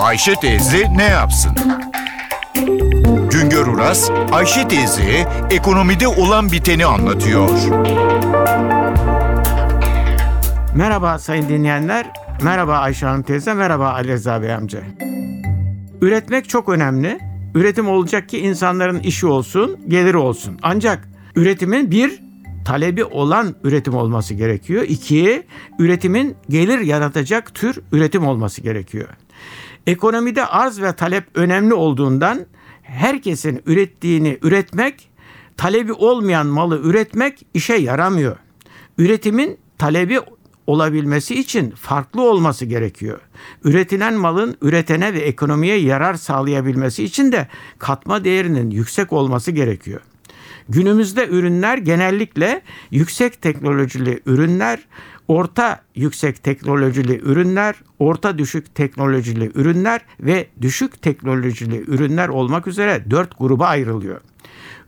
Ayşe teyze ne yapsın? Güngör Uras, Ayşe teyze ekonomide olan biteni anlatıyor. Merhaba sayın dinleyenler. Merhaba Ayşe Hanım teyze, merhaba Ali Reza Bey amca. Üretmek çok önemli. Üretim olacak ki insanların işi olsun, geliri olsun. Ancak üretimin bir talebi olan üretim olması gerekiyor. İki, üretimin gelir yaratacak tür üretim olması gerekiyor. Ekonomide arz ve talep önemli olduğundan herkesin ürettiğini üretmek, talebi olmayan malı üretmek işe yaramıyor. Üretimin talebi olabilmesi için farklı olması gerekiyor. Üretilen malın üretene ve ekonomiye yarar sağlayabilmesi için de katma değerinin yüksek olması gerekiyor. Günümüzde ürünler genellikle yüksek teknolojili ürünler, orta yüksek teknolojili ürünler, orta düşük teknolojili ürünler ve düşük teknolojili ürünler olmak üzere dört gruba ayrılıyor.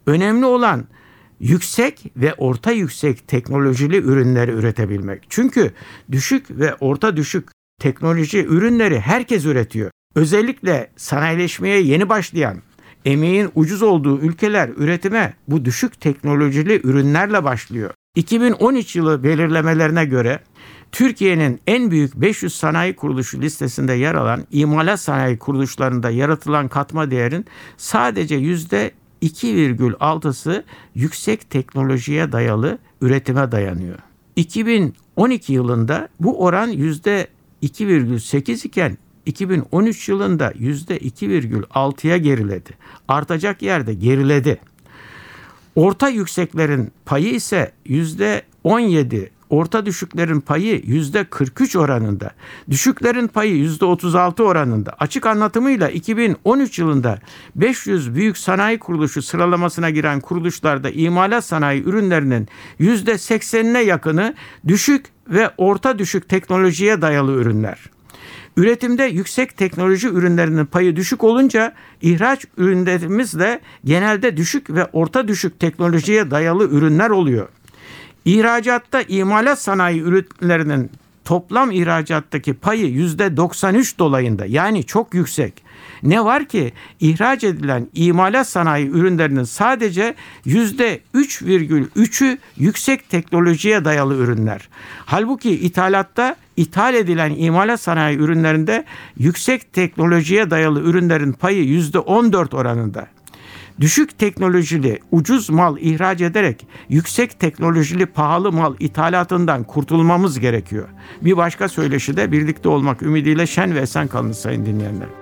Önemli olan yüksek ve orta yüksek teknolojili ürünleri üretebilmek. Çünkü düşük ve orta düşük teknoloji ürünleri herkes üretiyor. Özellikle sanayileşmeye yeni başlayan, emeğin ucuz olduğu ülkeler üretime bu düşük teknolojili ürünlerle başlıyor. 2013 yılı belirlemelerine göre Türkiye'nin en büyük 500 sanayi kuruluşu listesinde yer alan imalat sanayi kuruluşlarında yaratılan katma değerin sadece yüzde 2,6'sı yüksek teknolojiye dayalı üretime dayanıyor. 2012 yılında bu oran yüzde 2,8 iken 2013 yılında yüzde 2,6'ya geriledi. Artacak yerde geriledi. Orta yükseklerin payı ise yüzde 17, orta düşüklerin payı yüzde 43 oranında, düşüklerin payı yüzde 36 oranında. Açık anlatımıyla 2013 yılında 500 büyük sanayi kuruluşu sıralamasına giren kuruluşlarda imalat sanayi ürünlerinin yüzde 80'ine yakını düşük ve orta düşük teknolojiye dayalı ürünler. Üretimde yüksek teknoloji ürünlerinin payı düşük olunca ihraç ürünlerimiz de genelde düşük ve orta düşük teknolojiye dayalı ürünler oluyor. İhracatta imalat sanayi ürünlerinin toplam ihracattaki payı yüzde 93 dolayında yani çok yüksek. Ne var ki ihraç edilen imalat sanayi ürünlerinin sadece yüzde 3,3'ü yüksek teknolojiye dayalı ürünler. Halbuki ithalatta ithal edilen imalat sanayi ürünlerinde yüksek teknolojiye dayalı ürünlerin payı yüzde 14 oranında düşük teknolojili ucuz mal ihraç ederek yüksek teknolojili pahalı mal ithalatından kurtulmamız gerekiyor. Bir başka söyleşi de birlikte olmak ümidiyle şen ve esen kalın sayın dinleyenler.